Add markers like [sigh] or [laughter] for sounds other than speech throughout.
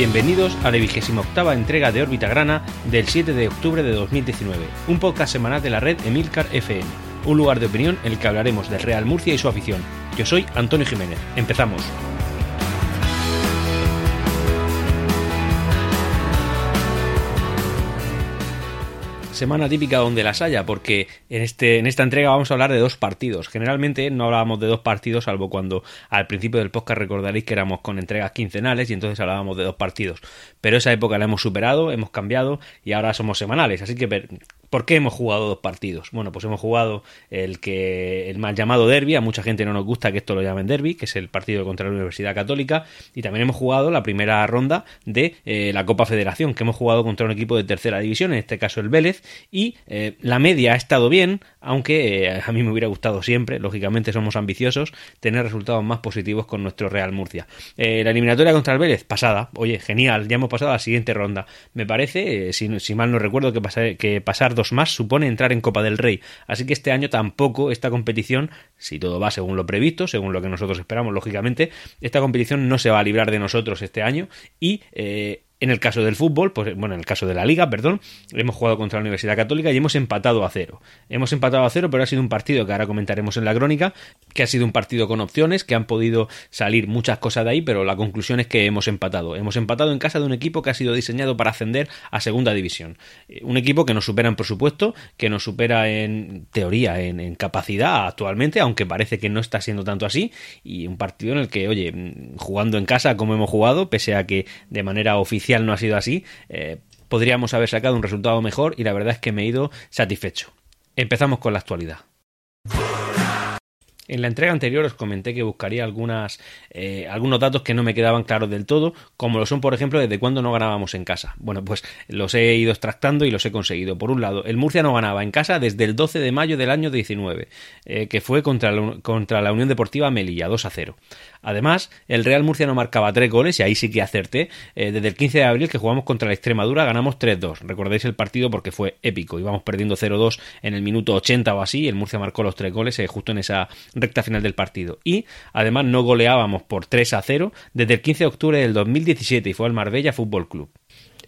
Bienvenidos a la vigésima octava entrega de Órbita Grana del 7 de octubre de 2019, un podcast semanal de la red Emilcar FM, un lugar de opinión en el que hablaremos del Real Murcia y su afición. Yo soy Antonio Jiménez. Empezamos. Semana típica donde las haya, porque en, este, en esta entrega vamos a hablar de dos partidos. Generalmente no hablábamos de dos partidos, salvo cuando al principio del podcast recordaréis que éramos con entregas quincenales y entonces hablábamos de dos partidos. Pero esa época la hemos superado, hemos cambiado y ahora somos semanales. Así que ¿Por qué hemos jugado dos partidos? Bueno, pues hemos jugado el que el mal llamado derby, a mucha gente no nos gusta que esto lo llamen derby, que es el partido contra la Universidad Católica, y también hemos jugado la primera ronda de eh, la Copa Federación, que hemos jugado contra un equipo de tercera división, en este caso el Vélez, y eh, la media ha estado bien, aunque eh, a mí me hubiera gustado siempre, lógicamente somos ambiciosos, tener resultados más positivos con nuestro Real Murcia. la eliminatoria contra el Vélez, pasada, oye, genial, ya hemos pasado a la siguiente ronda. Me parece, si, si, mal no recuerdo, que, pasar, que pasar más supone entrar en Copa del Rey. Así que este año tampoco esta competición, si todo va según lo previsto, según lo que nosotros esperamos, lógicamente, esta competición no se va a librar de nosotros este año y eh, en el caso del fútbol, pues bueno, en el caso de la liga, perdón, hemos jugado contra la Universidad Católica y hemos empatado a cero. Hemos empatado a cero, pero ha sido un partido que ahora comentaremos en la crónica, que ha sido un partido con opciones, que han podido salir muchas cosas de ahí, pero la conclusión es que hemos empatado. Hemos empatado en casa de un equipo que ha sido diseñado para ascender a segunda división. Eh, un equipo que nos supera en presupuesto, que nos supera en teoría, en, en capacidad actualmente, aunque parece que no está siendo tanto así, y un partido en el que, oye, jugando en casa como hemos jugado, pese a que de manera oficial no ha sido así, eh, podríamos haber sacado un resultado mejor y la verdad es que me he ido satisfecho. Empezamos con la actualidad. En la entrega anterior os comenté que buscaría eh, algunos datos que no me quedaban claros del todo, como lo son, por ejemplo, desde cuándo no ganábamos en casa. Bueno, pues los he ido extractando y los he conseguido. Por un lado, el Murcia no ganaba en casa desde el 12 de mayo del año 19, eh, que fue contra la, contra la Unión Deportiva Melilla, 2 a 0. Además, el Real Murcia no marcaba tres goles y ahí sí que acerté. Eh, desde el 15 de abril que jugamos contra la Extremadura ganamos 3-2. Recordáis el partido porque fue épico. Íbamos perdiendo 0-2 en el minuto 80 o así. El Murcia marcó los tres goles justo en esa recta final del partido. Y además no goleábamos por 3 a 0 desde el 15 de octubre del 2017 y fue al Marbella Fútbol Club.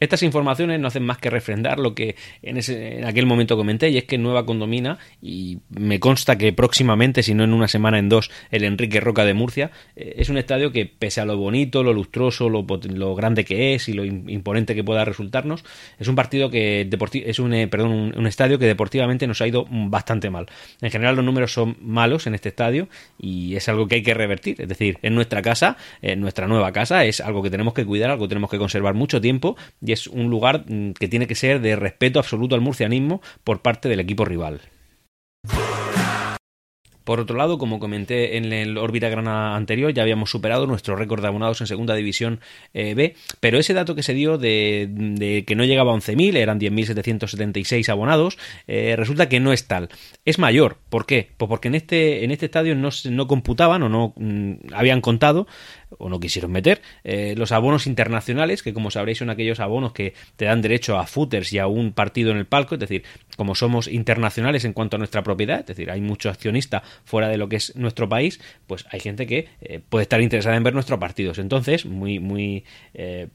Estas informaciones no hacen más que refrendar lo que en, ese, en aquel momento comenté, y es que Nueva Condomina, y me consta que próximamente, si no en una semana, en dos, el Enrique Roca de Murcia, eh, es un estadio que, pese a lo bonito, lo lustroso, lo, lo grande que es y lo imponente que pueda resultarnos, es un partido que es un, eh, perdón, un, estadio que deportivamente nos ha ido bastante mal. En general los números son malos en este estadio y es algo que hay que revertir. Es decir, en nuestra casa, en nuestra nueva casa, es algo que tenemos que cuidar, algo que tenemos que conservar mucho tiempo es un lugar mm, que tiene que ser de respeto absoluto al murcianismo por parte del equipo rival. Por otro lado, como comenté en el órbita grana anterior, ya habíamos superado nuestro récord de abonados en segunda división eh, B, pero ese dato que se dio de, que no llegaba a 11.000, eran 10.776 abonados, eh, resulta que no es tal. Es mayor. ¿Por qué? Pues porque en este, en este estadio no, no computaban o no mm, habían contado o no quisieron meter eh, los abonos internacionales, que como sabréis son aquellos abonos que te dan derecho a footers y a un partido en el palco, es decir, como somos internacionales en cuanto a nuestra propiedad, es decir, hay mucho accionista fuera de lo que es nuestro país, pues hay gente que eh, puede estar interesada en ver nuestros partidos. Entonces, muy, muy eh,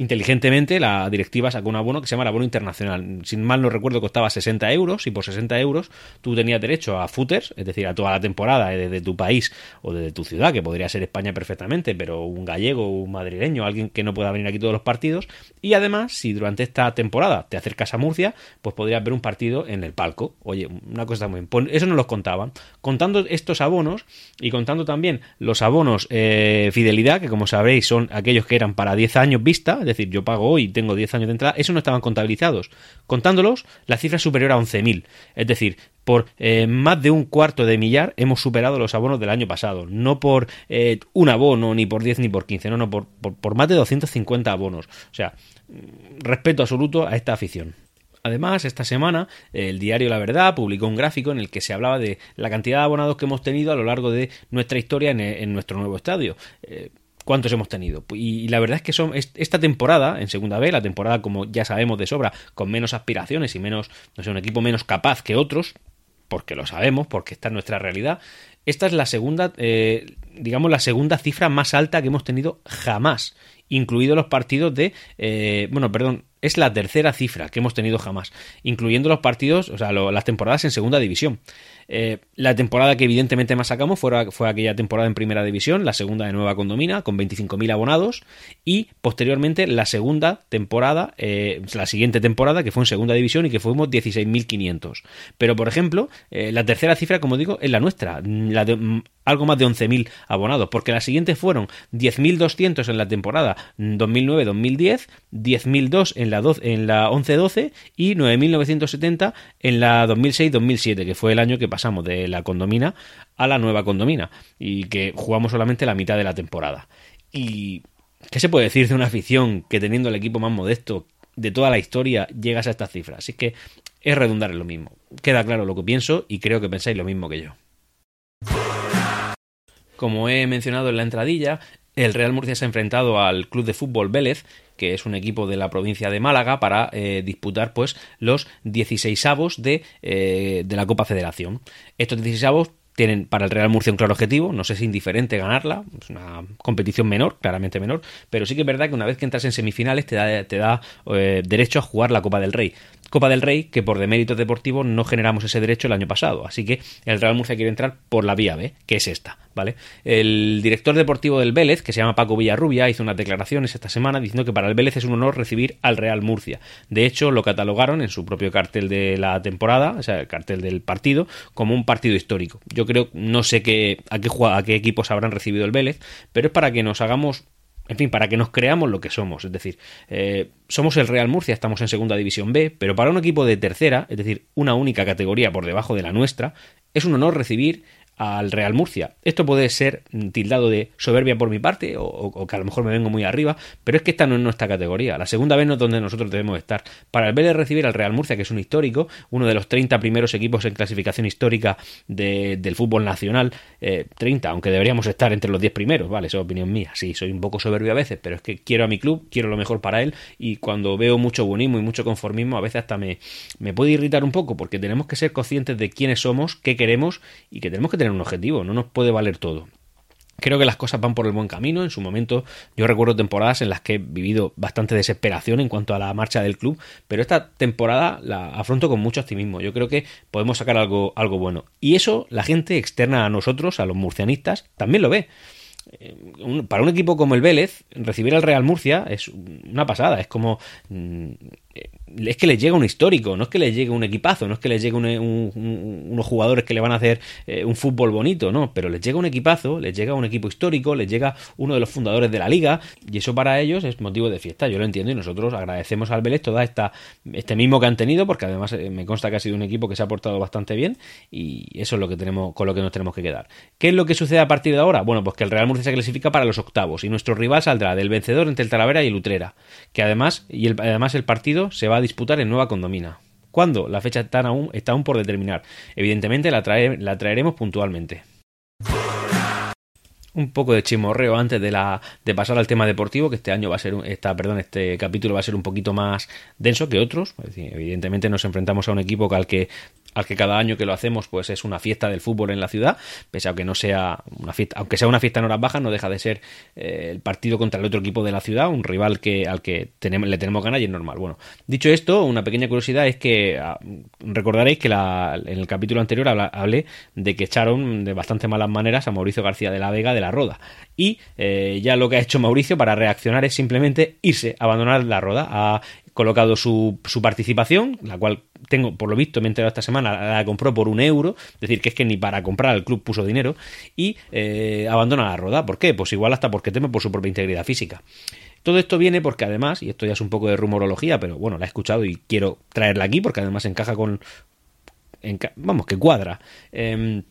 inteligentemente la directiva sacó un abono que se llama el abono internacional. Sin mal no recuerdo costaba 60 euros y por 60 euros tú tenías derecho a footers, es decir, a toda la temporada desde tu país o desde tu ciudad, que podría ser España perfectamente, pero un gallego, un madrileño, alguien que no pueda venir aquí todos los partidos. Y además, si durante esta temporada te acercas a Murcia, pues podrías ver un partido en el palco. Oye, una cosa muy... Eso no los contaban. Contando estos abonos y contando también los abonos eh, fidelidad, que como sabréis son aquellos que eran para 10 años vista, decir, yo pago hoy y tengo 10 años de entrada, eso no estaban contabilizados. Contándolos, la cifra es superior a 11.000. Es decir, por eh, más de un cuarto de millar hemos superado los abonos del año pasado. No por eh, un abono, ni por 10 ni por 15, no, no, por, por, más de 250 abonos. O sea, respeto absoluto a esta afición. Además, esta semana el diario La Verdad publicó un gráfico en el que se hablaba de la cantidad de abonados que hemos tenido a lo largo de nuestra historia en, nuestro nuevo estadio. Eh, cuántos hemos tenido. Y la verdad es que son esta temporada, en segunda B, la temporada como ya sabemos de sobra, con menos aspiraciones y menos, no sé, un equipo menos capaz que otros, porque lo sabemos, porque está en nuestra realidad. Esta es la segunda, eh, digamos, la segunda cifra más alta que hemos tenido jamás. incluidos los partidos de, eh, bueno, perdón, es la tercera cifra que hemos tenido jamás, incluyendo los partidos, o sea, las temporadas en segunda división. Eh, la temporada que evidentemente más sacamos fue, fue, aquella temporada en primera división, la segunda de Nueva Condomina, con 25.000 abonados, y posteriormente la segunda temporada, eh, la siguiente temporada, que fue en segunda división y que fuimos 16.500. Pero, por ejemplo, eh, la tercera cifra, como digo, es la nuestra, la de, mm, algo más de 11.000 abonados, porque las siguientes fueron 10.200 en la temporada 2009-2010, 10.002 en la, en la 11-12 y 9.970 en la 2006-2007, que fue el año que pasamos de la condomina a la nueva condomina y que jugamos solamente la mitad de la temporada. Y ¿qué se puede decir de una afición que teniendo el equipo más modesto de toda la historia llegas a estas cifras? Así que es redundar en lo mismo. Queda claro lo que pienso y creo que pensáis lo mismo que yo. Como he mencionado en la entradilla, el Real Murcia se ha enfrentado al Club de Fútbol Vélez, que es un equipo de la provincia de Málaga, para eh, disputar pues los 16 avos de, eh, de la Copa Federación. Estos 16 avos tienen para el Real Murcia un claro objetivo, no sé si indiferente ganarla, es una competición menor, claramente menor, pero sí que es verdad que una vez que entras en semifinales te da, te da eh, derecho a jugar la Copa del Rey. Copa del Rey, que por deméritos deportivos no generamos ese derecho el año pasado. Así que el Real Murcia quiere entrar por la vía B, que es esta, ¿vale? El director deportivo del Vélez, que se llama Paco Villarrubia, hizo unas declaraciones esta semana diciendo que para el Vélez es un honor recibir al Real Murcia. De hecho, lo catalogaron en su propio cartel de la temporada, o sea, el cartel del partido, como un partido histórico. Yo creo, no sé qué, a, qué, a qué equipos habrán recibido el Vélez, pero es para que nos hagamos en fin, para que nos creamos lo que somos. Es decir, eh, somos el Real Murcia, estamos en Segunda División B, pero para un equipo de tercera, es decir, una única categoría por debajo de la nuestra, es un honor recibir al Real Murcia. Esto puede ser tildado de soberbia por mi parte o, que a lo mejor me vengo muy arriba, pero es que esta no es nuestra categoría. La segunda vez no es donde nosotros debemos estar. Para el Vélez recibir al Real Murcia, que es un histórico, uno de los 30 primeros equipos en clasificación histórica del fútbol nacional, 30, eh, aunque deberíamos estar entre los 10 primeros, vale, eso es opinión mía. Sí, soy un poco soberbio a veces, pero es que quiero a mi club, quiero lo mejor para él y cuando veo mucho buenismo y mucho conformismo, a veces hasta me, me puede irritar un poco porque tenemos que ser conscientes de quiénes somos, qué queremos y que tenemos que tener un objetivo, no nos puede valer todo. Creo que las cosas van por el buen camino. En su momento yo recuerdo temporadas en las que he vivido bastante desesperación en cuanto a la marcha del club, pero esta temporada la afronto con mucho optimismo. Yo creo que podemos sacar algo, algo bueno. Y eso la gente externa a nosotros, a los murcianistas, también lo ve. Eh, para un equipo como el Vélez, recibir al Real Murcia es una pasada. Es como mm, es que les llega un histórico, no es que les llegue un equipazo, no es que les llegue unos jugadores que le van a hacer eh, un fútbol bonito, no, pero les llega un equipazo, les llega un equipo histórico, les llega uno de los fundadores de la liga y eso para ellos es motivo de fiesta, yo lo entiendo y nosotros agradecemos al Vélez toda esta este mismo que han tenido porque además eh, me consta que ha sido un equipo que se ha portado bastante bien y eso es lo que tenemos con lo que nos tenemos que quedar. ¿Qué es lo que sucede a partir de ahora? Bueno, pues que el Real Murcia se clasifica para los octavos y nuestro rival saldrá del vencedor entre el Talavera y el Utrera, que además y además el partido se va a disputar en Nueva Condomina. ¿Cuándo? La fecha está aún, está aún por determinar. Evidentemente la, la traeremos puntualmente un poco de chimorreo antes de la de pasar al tema deportivo que este año va a ser esta perdón este capítulo va a ser un poquito más denso que otros evidentemente nos enfrentamos a un equipo al que al que cada año que lo hacemos pues es una fiesta del fútbol en la ciudad pese a que no sea una fiesta aunque sea una fiesta en horas bajas no deja de ser eh, el partido contra el otro equipo de la ciudad un rival que al que tenemos, le tenemos ganas y es normal. Bueno dicho esto una pequeña curiosidad es que ah, recordaréis que la, en el capítulo anterior hablé de que echaron de bastante malas maneras a Mauricio García de la Vega de la Roda. Y eh, ya lo que ha hecho Mauricio para reaccionar es simplemente irse abandonar la Roda colocado su, su participación la cual tengo, por lo visto, me he enterado esta semana, la compró por un euro, es decir, que es que ni para comprar al club puso dinero, y eh, abandona la roda. ¿Por qué? Pues igual hasta porque teme por su propia integridad física. Todo esto viene porque además, y esto ya es un poco de rumorología, pero bueno, la he escuchado y quiero traerla aquí porque además encaja con... vamos, que cuadra. Eh,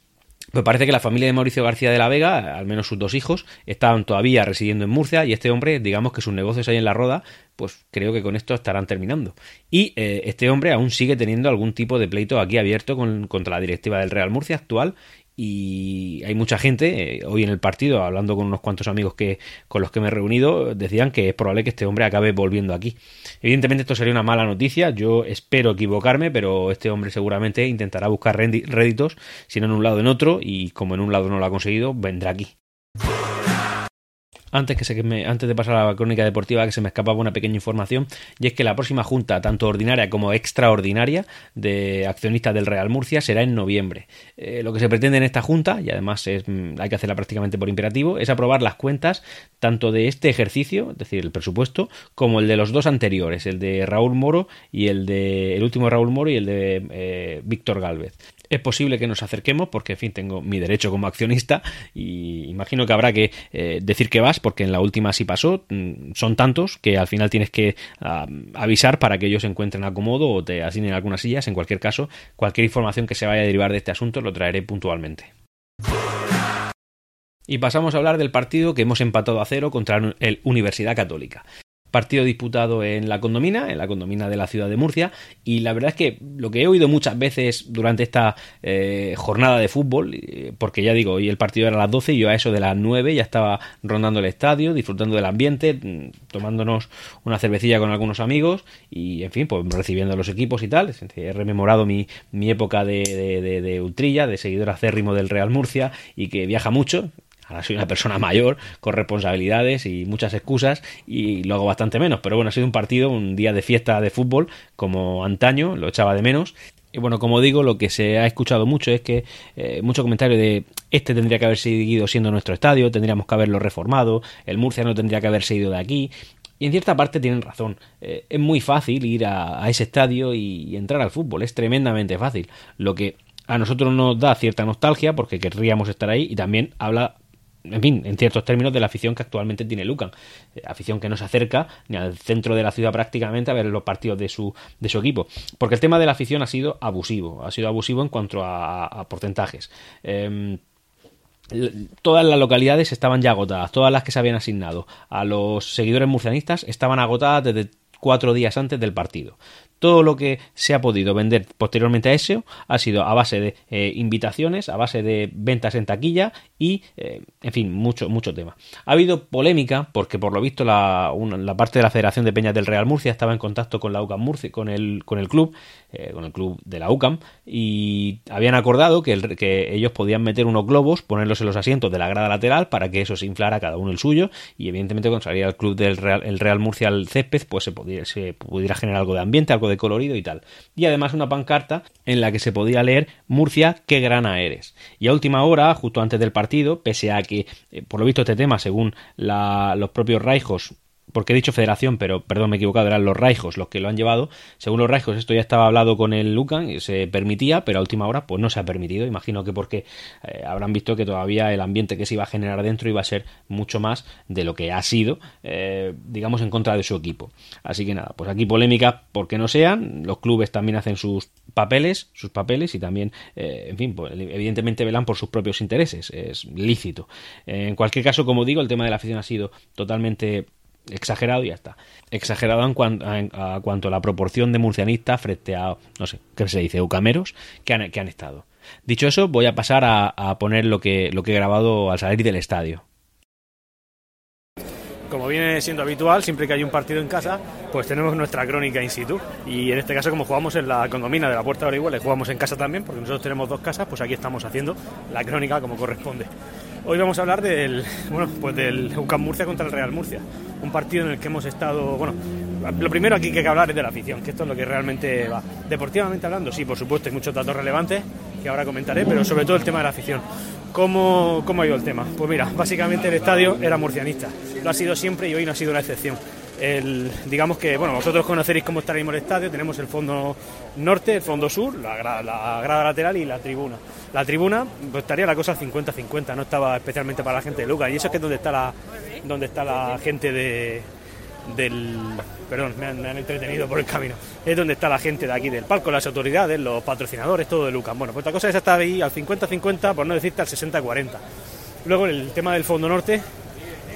pues parece que la familia de Mauricio García de la Vega, al menos sus dos hijos, estaban todavía residiendo en Murcia y este hombre, digamos que sus negocios ahí en la roda, pues creo que con esto estarán terminando. Y eh, este hombre aún sigue teniendo algún tipo de pleito aquí abierto contra la directiva del Real Murcia actual y hay mucha gente eh, hoy en el partido hablando con unos cuantos amigos que con los que me he reunido decían que es probable que este hombre acabe volviendo aquí. Evidentemente esto sería una mala noticia yo espero equivocarme pero este hombre seguramente intentará buscar réditos si no en un lado en otro y como en un lado no lo ha conseguido vendrá aquí antes, que se, me, antes de pasar a la crónica deportiva, que se me escapaba una pequeña información, y es que la próxima junta, tanto ordinaria como extraordinaria, de accionistas del Real Murcia será en noviembre. Eh, lo que se pretende en esta junta, y además es, mm, hay que hacerla prácticamente por imperativo, es aprobar las cuentas tanto de este ejercicio, es decir, el presupuesto, como el de los dos anteriores, el de Raúl Moro y el de el último Raúl Moro y el de eh, Víctor Galvez. Es posible que nos acerquemos porque, en fin, tengo mi derecho como accionista y imagino que habrá que eh, decir que vas porque en la última sí pasó. Mm, son tantos que al final tienes que avisar para que ellos se encuentren acomodo o te asignen algunas sillas. En cualquier caso, cualquier información que se vaya a derivar de este asunto lo traeré puntualmente. Y pasamos a hablar del partido que hemos empatado a cero contra el Universidad Católica partido disputado en la condomina, en la condomina de la ciudad de Murcia, y la verdad es que lo que he oído muchas veces durante esta eh, jornada de fútbol, eh, porque ya digo, hoy el partido era a las 12 y yo a eso de las 9 ya estaba rondando el estadio, disfrutando del ambiente, mm, tomándonos una cervecilla con algunos amigos y, en fin, pues recibiendo los equipos y tal. He rememorado mi, mi época de, de, de ultrilla, de seguidor acérrimo del Real Murcia y que viaja mucho, Ahora soy una persona mayor, con responsabilidades y muchas excusas y lo hago bastante menos. Pero bueno, ha sido un partido, un día de fiesta de fútbol como antaño, lo echaba de menos. Y bueno, como digo, lo que se ha escuchado mucho es que eh, mucho comentario de este tendría que haber seguido siendo nuestro estadio, tendríamos que haberlo reformado, el Murcia no tendría que haberse ido de aquí. Y en cierta parte tienen razón. Eh, es muy fácil ir a, ese estadio y, entrar al fútbol. Es tremendamente fácil. Lo que a nosotros nos da cierta nostalgia porque querríamos estar ahí y también habla en fin, en ciertos términos, de la afición que actualmente tiene Lucan. Eh, afición que no se acerca ni al centro de la ciudad prácticamente a ver los partidos de su, de su equipo. Porque el tema de la afición ha sido abusivo, ha sido abusivo en cuanto a, porcentajes. Em, todas las localidades estaban ya agotadas, todas las que se habían asignado a los seguidores murcianistas estaban agotadas desde cuatro días antes del partido. Todo lo que se ha podido vender posteriormente a eso ha sido a base de eh, invitaciones, a base de ventas en taquilla y, eh, en fin, mucho, mucho tema. Ha habido polémica porque, por lo visto, la, la, parte de la Federación de Peñas del Real Murcia estaba en contacto con la UCAM Murcia, con el, con el club, eh, con el club de la UCAM, y habían acordado que, el, que ellos podían meter unos globos, ponerlos en los asientos de la grada lateral para que eso se inflara cada uno el suyo, y evidentemente cuando salía el club del Real, el Real Murcia al césped, pues se, pudiera, se pudiera generar algo de ambiente, algo de colorido y tal. Y además una pancarta en la que se podía leer Murcia, qué grana eres. Y a última hora, justo antes del partido, pese a que, eh, por lo visto, este tema, según los propios Raijos, porque he dicho federación, pero perdón, me he equivocado, eran los Raijos los que lo han llevado. Según los Raijos, esto ya estaba hablado con el Lucan y se permitía, pero a última hora pues no se ha permitido. Imagino que porque eh, habrán visto que todavía el ambiente que se iba a generar dentro iba a ser mucho más de lo que ha sido, eh, digamos, en contra de su equipo. Así que nada, pues aquí polémica porque no sean, los clubes también hacen sus papeles, sus papeles y también, eh, en fin, pues, evidentemente velan por sus propios intereses, es lícito. en cualquier caso, como digo, el tema de la afición ha sido totalmente exagerado y ya está. Exagerado en cuanto, a, cuanto a la proporción de murcianistas frente a, no sé, ¿qué se dice? Eucameros que han, que han estado. Dicho eso, voy a pasar a, a poner lo que, lo que he grabado al salir del estadio. Como viene siendo habitual, siempre que hay un partido en casa, pues tenemos nuestra crónica in situ. Y en este caso, como jugamos en la condomina de la Puerta de Orihuela jugamos en casa también, porque nosotros tenemos dos casas, pues aquí estamos haciendo la crónica como corresponde. Hoy vamos a hablar del, bueno, pues del UCAM Murcia contra el Real Murcia. Un partido en el que hemos estado, bueno, lo primero aquí que hay que hablar es de la afición, que esto es lo que realmente va. Deportivamente hablando, sí, por supuesto, hay muchos datos relevantes que ahora comentaré, pero sobre todo el tema de la afición. ¿Cómo, ¿Cómo ha ido el tema? Pues mira, básicamente el estadio era murcianista. Lo ha sido siempre y hoy no ha sido una excepción. Digamos que, bueno, vosotros conoceréis cómo está el estadio, tenemos el fondo norte, el fondo sur, la grada, lateral y la tribuna. La tribuna, pues estaría la cosa 50-50, no estaba especialmente para la gente de Lucas, y eso es que es donde está la, donde está la gente de, del... Perdón, me han, entretenido por el camino. Es donde está la gente de aquí del palco, las autoridades, los patrocinadores, todo de Lucas. Bueno, pues esta cosa es estar ahí al 50-50, por no decirte al 60-40. Luego el tema del fondo norte,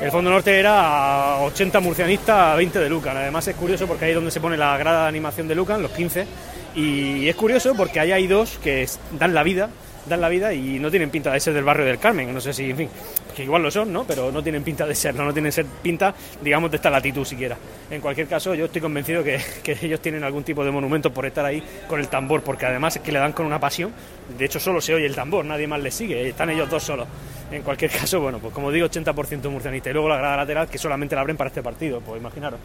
el fondo norte era 80 murcianistas a 20 de Lucan. Además es curioso porque ahí es donde se pone la grada de animación de Lucan, los 15. Y es curioso porque ahí hay dos que dan la vida dan la vida y no tienen pinta de ser del barrio del Carmen. No sé si, en fin, que igual lo son, ¿no? Pero no tienen pinta de serlo, no tienen ser pinta, digamos, de esta latitud siquiera. En cualquier caso, yo estoy convencido que, [laughs] que ellos tienen algún tipo de monumento por estar ahí con el tambor, porque además es que le dan con una pasión. De hecho, solo se oye el tambor, nadie más les sigue, están ellos dos solos. En cualquier [laughs] caso, bueno, pues como digo, 80% murcianista. Y luego la grada lateral, que solamente la abren para este partido, pues imaginaros.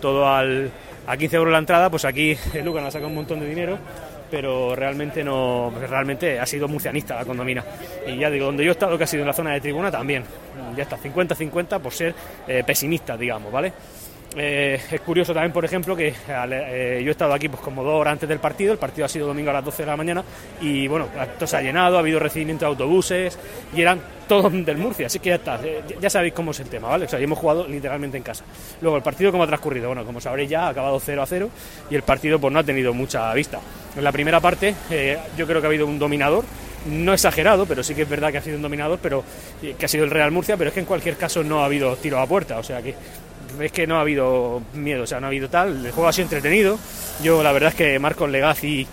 Todo al, a 15 euros la entrada, pues aquí el Lucan ha sacado un montón de dinero pero realmente no realmente ha sido murcianista la condomina. Y ya digo donde yo he estado que ha sido en la zona de tribuna también. Ya está 50-50 por ser eh, pesimista digamos vale eh, es curioso también, por ejemplo, que eh, yo he estado aquí pues como dos horas antes del partido, el partido ha sido domingo a las 12 de la mañana y bueno, esto se ha llenado, ha habido recibimiento de autobuses y eran todos del Murcia, así que ya está, eh, ya sabéis cómo es el tema, ¿vale? O sea, hemos jugado literalmente en casa. Luego, el partido cómo ha transcurrido, bueno, como sabréis ya, ha acabado 0 a 0 y el partido pues no ha tenido mucha vista. En la primera parte yo creo que ha habido un dominador, no exagerado, pero sí que es verdad que ha sido un dominador, pero que ha sido el Real Murcia, pero es que en cualquier caso no ha habido tiro a puerta, o sea que es que no ha habido miedo, o sea, no ha habido tal. El juego ha sido entretenido. Yo, la verdad es que Marcos Legaz y,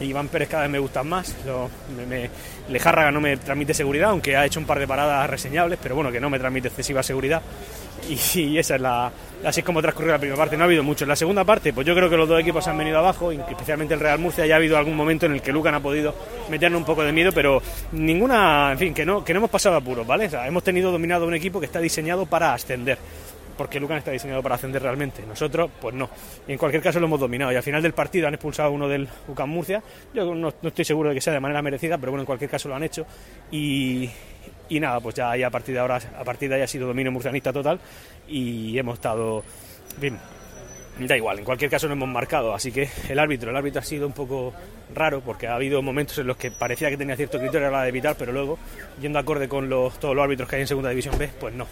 Iván Pérez cada vez me gustan más. Lo, me, Lejárraga no me transmite seguridad, aunque ha hecho un par de paradas reseñables, pero bueno, que no me transmite excesiva seguridad. Y, esa es la. Así es como transcurrió la primera parte. No ha habido mucho. En la segunda parte, pues yo creo que los dos equipos han venido abajo, especialmente el Real Murcia. Ya ha habido algún momento en el que Lucan ha podido meternos un poco de miedo, pero ninguna. En fin, que no, que no hemos pasado apuros, ¿vale? O sea, hemos tenido dominado un equipo que está diseñado para ascender porque Lucan está diseñado para ascender realmente. Nosotros, pues no. En cualquier caso lo hemos dominado. Y al final del partido han expulsado a uno del Lucan Murcia. Yo no, estoy seguro de que sea de manera merecida, pero bueno, en cualquier caso lo han hecho. Y, nada, pues ya, a partir de ahora, a partir de ahí ha sido dominio murcianista total. Y hemos estado. Da igual, en cualquier caso no hemos marcado, así que el árbitro, el árbitro ha sido un poco raro porque ha habido momentos en los que parecía que tenía cierto criterio a la de evitar, pero luego, yendo acorde con todos los árbitros que hay en Segunda División B, pues no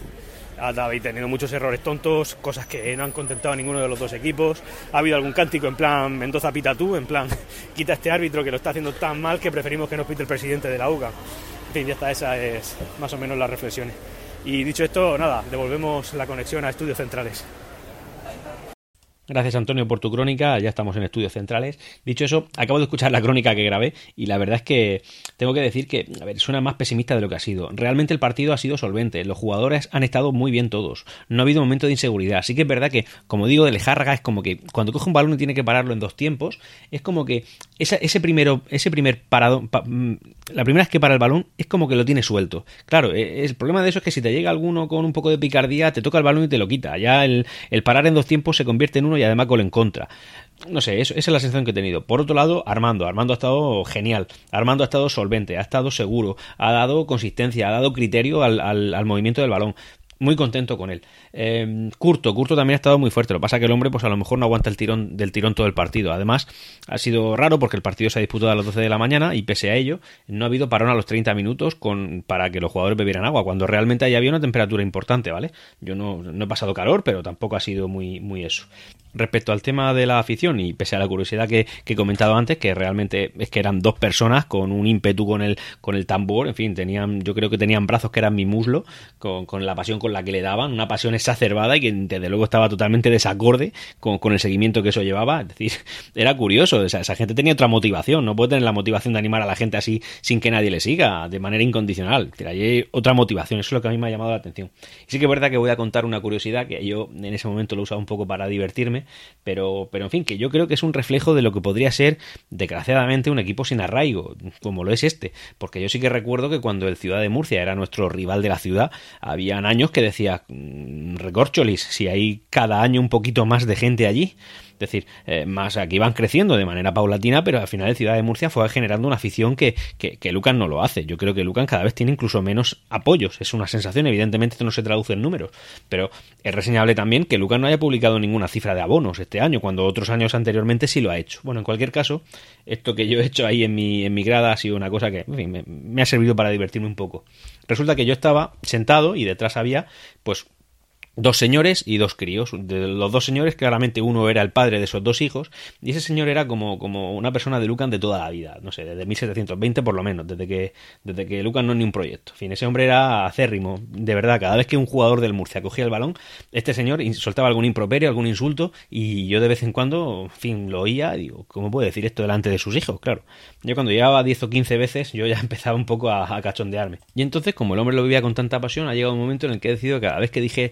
ha tenido muchos errores tontos, cosas que no han contentado a ninguno de los dos equipos. Ha habido algún cántico en plan Mendoza pita tú, en plan [laughs] quita este árbitro que lo está haciendo tan mal que preferimos que nos pite el presidente de la UCA. En fin, ya está, esa es más o menos las reflexiones. Y dicho esto, nada, devolvemos la conexión a estudios centrales. Gracias Antonio por tu crónica, ya estamos en estudios centrales. Dicho eso, acabo de escuchar la crónica que grabé y la verdad es que tengo que decir que, a ver, suena más pesimista de lo que ha sido. Realmente el partido ha sido solvente, los jugadores han estado muy bien todos, no ha habido momento de inseguridad. Así que es verdad que, como digo, de Lejárraga es como que cuando coge un balón y tiene que pararlo en dos tiempos, es como que ese, primero, ese primer parado, mm, la primera vez que para el balón es como que lo tiene suelto. Claro, e, el problema de eso es que si te llega alguno con un poco de picardía, te toca el balón y te lo quita. Ya el, el parar en dos tiempos se convierte en y además gol en contra. No sé, esa es la sensación que he tenido. Por otro lado, Armando. Armando ha estado genial. Armando ha estado solvente, ha estado seguro, ha dado consistencia, ha dado criterio al, al movimiento del balón muy contento con él. Eh, Curto, Curto también ha estado muy fuerte. Lo que pasa que el hombre, pues a lo mejor no aguanta el tirón del tirón todo el partido. Además, ha sido raro porque el partido se ha disputado a las 12 de la mañana y pese a ello, no ha habido parón a los 30 minutos con, para que los jugadores bebieran agua, cuando realmente ahí había una temperatura importante, ¿vale? Yo no, no he pasado calor, pero tampoco ha sido muy, muy eso. Respecto al tema de la afición, y pese a la curiosidad que, he comentado antes, que realmente es que eran dos personas con un ímpetu con el, con el tambor, en fin, tenían, yo creo que tenían brazos que eran mi muslo, con, con la pasión con la que le daban, una pasión exacerbada y que desde luego estaba totalmente desacorde con, el seguimiento que eso llevaba. Es decir, [laughs] era curioso, esa, esa gente tenía otra motivación, no puede tener la motivación de animar a la gente así sin que nadie le siga, de manera incondicional. Es decir, hay otra motivación, eso es lo que a mí me ha llamado la atención. Y sí que es verdad que voy a contar una curiosidad que yo en ese momento lo usado un poco para divertirme pero, pero en fin, que yo creo que es un reflejo de lo que podría ser, desgraciadamente, un equipo sin arraigo, como lo es este, porque yo sí que recuerdo que cuando el Ciudad de Murcia era nuestro rival de la ciudad, habían años que decía, mm, recorcholis, si hay cada año un poquito más de gente allí, decir, eh, más aquí van creciendo de manera paulatina, pero al final el Ciudad de Murcia fue generando una afición que, que, que Lucan no lo hace. Yo creo que Lucan cada vez tiene incluso menos apoyos. Es una sensación, evidentemente esto no se traduce en números, pero es reseñable también que Lucan no haya publicado ninguna cifra de abonos este año, cuando otros años anteriormente sí lo ha hecho. Bueno, en cualquier caso, esto que yo he hecho ahí en mi, en mi grada ha sido una cosa que me, me ha servido para divertirme un poco. Resulta que yo estaba sentado y detrás había, pues, dos señores y dos críos. De los dos señores, claramente uno era el padre de esos dos hijos, y ese señor era como, como una persona de Lucan de toda la vida, no sé, desde 1720 por lo menos, desde que, desde que Lucan no es ni un proyecto. En fin, ese hombre era acérrimo, de verdad, cada vez que un jugador del Murcia cogía el balón, este señor soltaba algún improperio, algún insulto, y yo de vez en cuando, en fin, lo oía, digo, ¿cómo puede decir esto delante de sus hijos? Claro. Yo cuando llegaba 10 o 15 veces, yo ya [laughs] empezaba un poco a, a cachondearme. Y entonces, como el hombre lo vivía con tanta pasión, ha llegado un momento en el que he decidido que cada vez que dije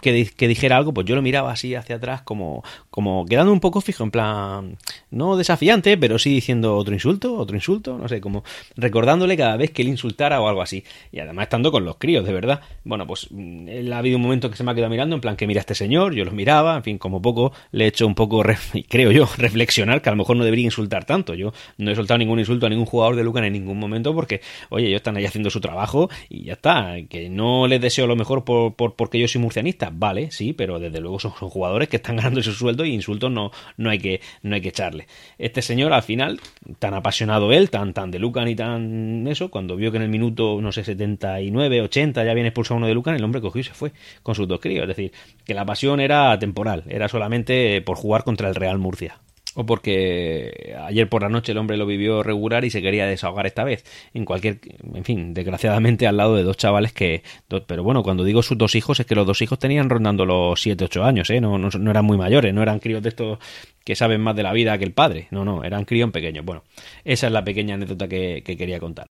que, que, dijera algo, pues yo lo miraba así hacia atrás, como, como quedando un poco fijo, en plan, no desafiante, pero sí diciendo otro insulto, otro insulto, no sé, como recordándole cada vez que él insultara o algo así. Y además estando con los críos, de verdad. Bueno, pues mm, él ha habido un momento que se me ha quedado mirando, en plan, que mira este señor, yo los miraba, en fin, como poco le he hecho un poco, [laughs] creo yo, reflexionar que a lo mejor no debería insultar tanto. Yo no he soltado ningún insulto a ningún jugador de Lucan en ningún momento porque, oye, ellos están ahí haciendo su trabajo y ya está. Que no les deseo lo mejor por, por porque yo soy murcianista vale, sí, pero desde luego son, jugadores que están ganando su sueldo insultos no, no, hay que, no hay que echarle. Este señor, al final, tan apasionado él, tan, tan de Lucan y tan eso, cuando vio que en el minuto, no sé, 79, 80 ya viene expulsado uno de Lucan, el hombre cogió y se fue con sus dos críos. Es decir, que la pasión era temporal, era solamente por jugar contra el Real Murcia o porque ayer por la noche el hombre lo vivió regular y se quería desahogar esta vez. En cualquier, en fin, desgraciadamente al lado de dos chavales que, pero bueno, cuando digo sus dos hijos es que los dos hijos tenían rondando los 7, 8 años, ¿eh? No, no, eran muy mayores, no eran críos de estos que saben más de la vida que el padre, no, no, eran críos pequeños. Bueno, esa es la pequeña anécdota que quería contar.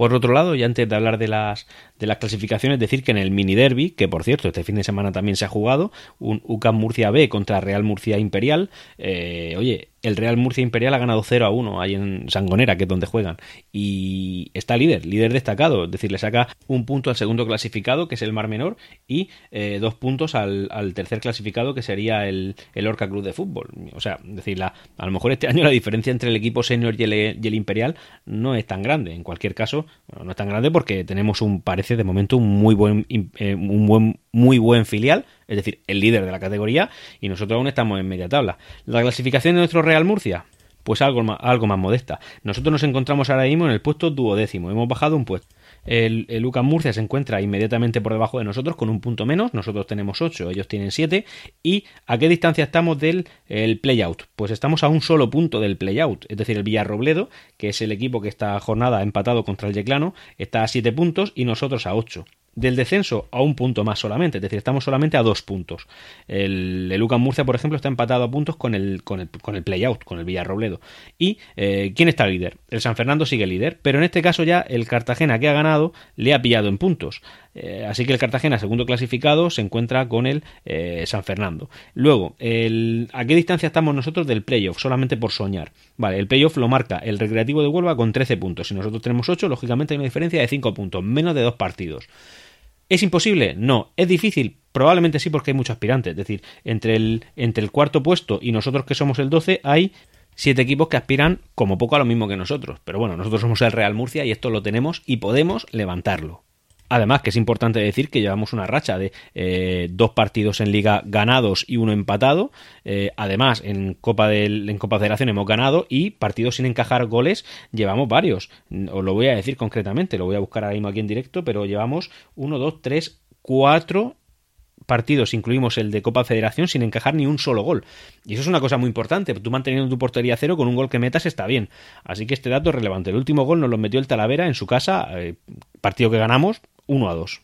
Por otro lado, y antes de hablar de las, de las clasificaciones, decir que en el mini derby, que por cierto este fin de semana también se ha jugado, un UCAM Murcia B contra Real Murcia Imperial, eh, oye, el Real Murcia Imperial ha ganado 0 a 1 ahí en Sangonera, que es donde juegan. Y está líder, líder destacado. Es decir, le saca un punto al segundo clasificado, que es el Mar Menor, y eh, dos puntos al, tercer clasificado, que sería el, el Orca Club de Fútbol. O sea, decir, la, a lo mejor este año la diferencia entre el equipo senior y el, Imperial no es tan grande. En cualquier caso, no es tan grande porque tenemos un, de momento, un muy buen, eh, un buen, muy buen filial es decir, el líder de la categoría, y nosotros aún estamos en media tabla. La clasificación de nuestro Real Murcia, pues algo más, algo más modesta. Nosotros nos encontramos ahora mismo en el puesto duodécimo, hemos bajado un puesto. El, el Lucas Murcia se encuentra inmediatamente por debajo de nosotros con un punto menos. Nosotros tenemos 8, ellos tienen 7. ¿Y a qué distancia estamos del el playout? Pues estamos a un solo punto del playout. Es decir, el Villarrobledo, que es el equipo que esta jornada empatado contra el Yeclano, está a 7 puntos y nosotros a 8 del descenso a un punto más solamente, es decir, estamos solamente a dos puntos. El, el Murcia, por ejemplo, está empatado a puntos con el, con el, con el playout, con el Villarrobledo. ¿Y eh, quién está líder? El San Fernando sigue líder, pero en este caso ya el Cartagena que ha ganado le ha pillado en puntos. Eh, así que el Cartagena, segundo clasificado, se encuentra con el eh, San Fernando. Luego, el, ¿a qué distancia estamos nosotros del playoff? Solamente por soñar. Vale, el playoff lo marca el Recreativo de Huelva con 13 puntos. Si nosotros tenemos 8, lógicamente hay una diferencia de 5 puntos, menos de dos partidos. ¿Es imposible? No. ¿Es difícil? Probablemente sí porque hay muchos aspirantes. Es decir, entre el, entre el cuarto puesto y nosotros que somos el 12 hay siete equipos que aspiran como poco a lo mismo que nosotros. Pero bueno, nosotros somos el Real Murcia y esto lo tenemos y podemos levantarlo. Además, que es importante decir que llevamos una racha de eh, dos partidos en liga ganados y uno empatado. Eh, además, en Copa, del, en Copa Federación hemos ganado y partidos sin encajar goles llevamos varios. Os lo voy a decir concretamente, lo voy a buscar ahora mismo aquí en directo, pero llevamos uno, dos, tres, cuatro partidos, incluimos el de Copa Federación, sin encajar ni un solo gol. Y eso es una cosa muy importante. Tú manteniendo tu portería cero con un gol que metas está bien. Así que este dato es relevante. El último gol nos lo metió el Talavera en su casa, eh, partido que ganamos, 1 a 2.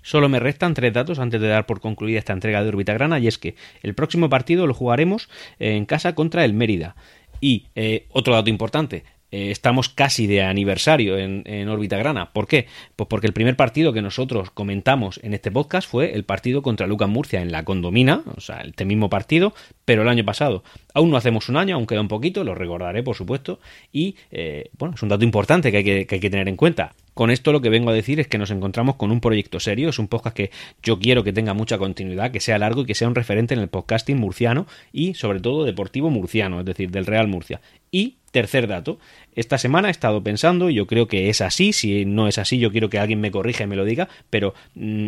Solo me restan tres datos antes de dar por concluida esta entrega de Orbita Grana y es que el próximo partido lo jugaremos en casa contra el Mérida. Y eh, otro dato importante, eh, estamos casi de aniversario en, en, órbita grana. ¿Por qué? Pues porque el primer partido que nosotros comentamos en este podcast fue el partido contra Lucas Murcia en la condomina, o sea, este mismo partido, pero el año pasado. Aún no hacemos un año, aún queda un poquito, lo recordaré, por supuesto, y eh, bueno, es un dato importante que hay que tener en cuenta. Con esto lo que vengo a decir es que nos encontramos con un proyecto serio, es un podcast que yo quiero que tenga mucha continuidad, que sea largo y que sea un referente en el podcasting murciano y sobre todo deportivo murciano, es decir, del Real Murcia. Y tercer dato, esta semana he estado pensando, y yo creo que es así, si no es así yo quiero que alguien me corrija y me lo diga, pero mm,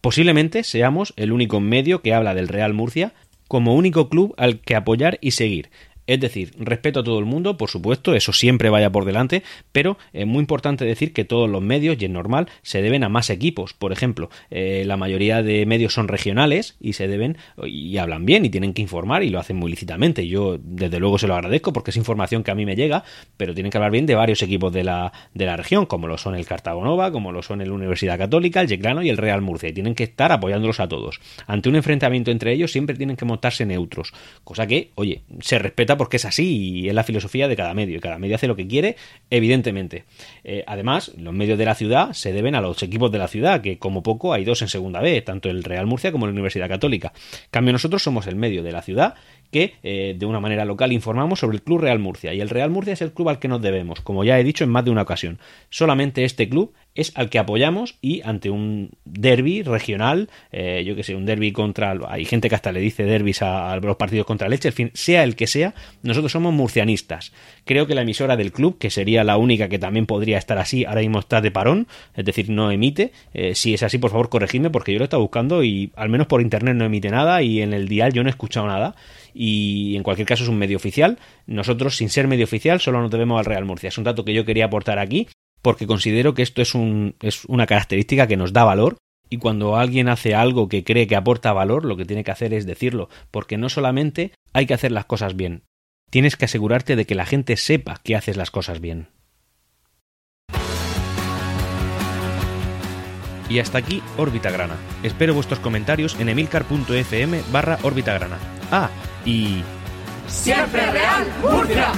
posiblemente seamos el único medio que habla del Real Murcia como único club al que apoyar y seguir. Es decir, respeto a todo el mundo, por supuesto, eso siempre vaya por delante, pero es muy importante decir que todos los medios, y es normal, se deben a más equipos. Por ejemplo, eh, la mayoría de medios son regionales y se deben y hablan bien y tienen que informar y lo hacen muy lícitamente. Yo desde luego se lo agradezco porque es información que a mí me llega, pero tienen que hablar bien de varios equipos de la, de la región, como lo son el Cartagonova, como lo son el Universidad Católica, el Yeclano y el Real Murcia, y tienen que estar apoyándolos a todos. Ante un enfrentamiento entre ellos siempre tienen que montarse neutros, cosa que, oye, se respeta porque es así y es la filosofía de cada medio, y cada medio hace lo que quiere, evidentemente. Eh, además, los medios de la ciudad se deben a los equipos de la ciudad, que como poco hay dos en segunda B, tanto el Real Murcia como la Universidad Católica. En cambio, nosotros somos el medio de la ciudad que eh, de una manera local informamos sobre el Club Real Murcia. Y el Real Murcia es el club al que nos debemos, como ya he dicho en más de una ocasión. Solamente este club es al que apoyamos y ante un derby regional, eh, yo que sé, un derby contra. Hay gente que hasta le dice derbis a, los partidos contra Leche, en fin, sea el que sea, nosotros somos murcianistas. Creo que la emisora del club, que sería la única que también podría estar así, ahora mismo está de parón, es decir, no emite. Eh, si es así, por favor, corregidme porque yo lo he estado buscando y al menos por internet no emite nada y en el dial yo no he escuchado nada y en cualquier caso es un medio oficial. Nosotros, sin ser medio oficial, solo nos debemos al Real Murcia. Es un dato que yo quería aportar aquí porque considero que esto es, un, es una característica que nos da valor y cuando alguien hace algo que cree que aporta valor, lo que tiene que hacer es decirlo, porque no solamente hay que hacer las cosas bien, tienes que asegurarte de que la gente sepa que haces las cosas bien. Y hasta aquí Órbita Grana. Espero vuestros comentarios en emilcar.fm barra Órbita Grana. Ah, y... ¡Siempre Real Murcia!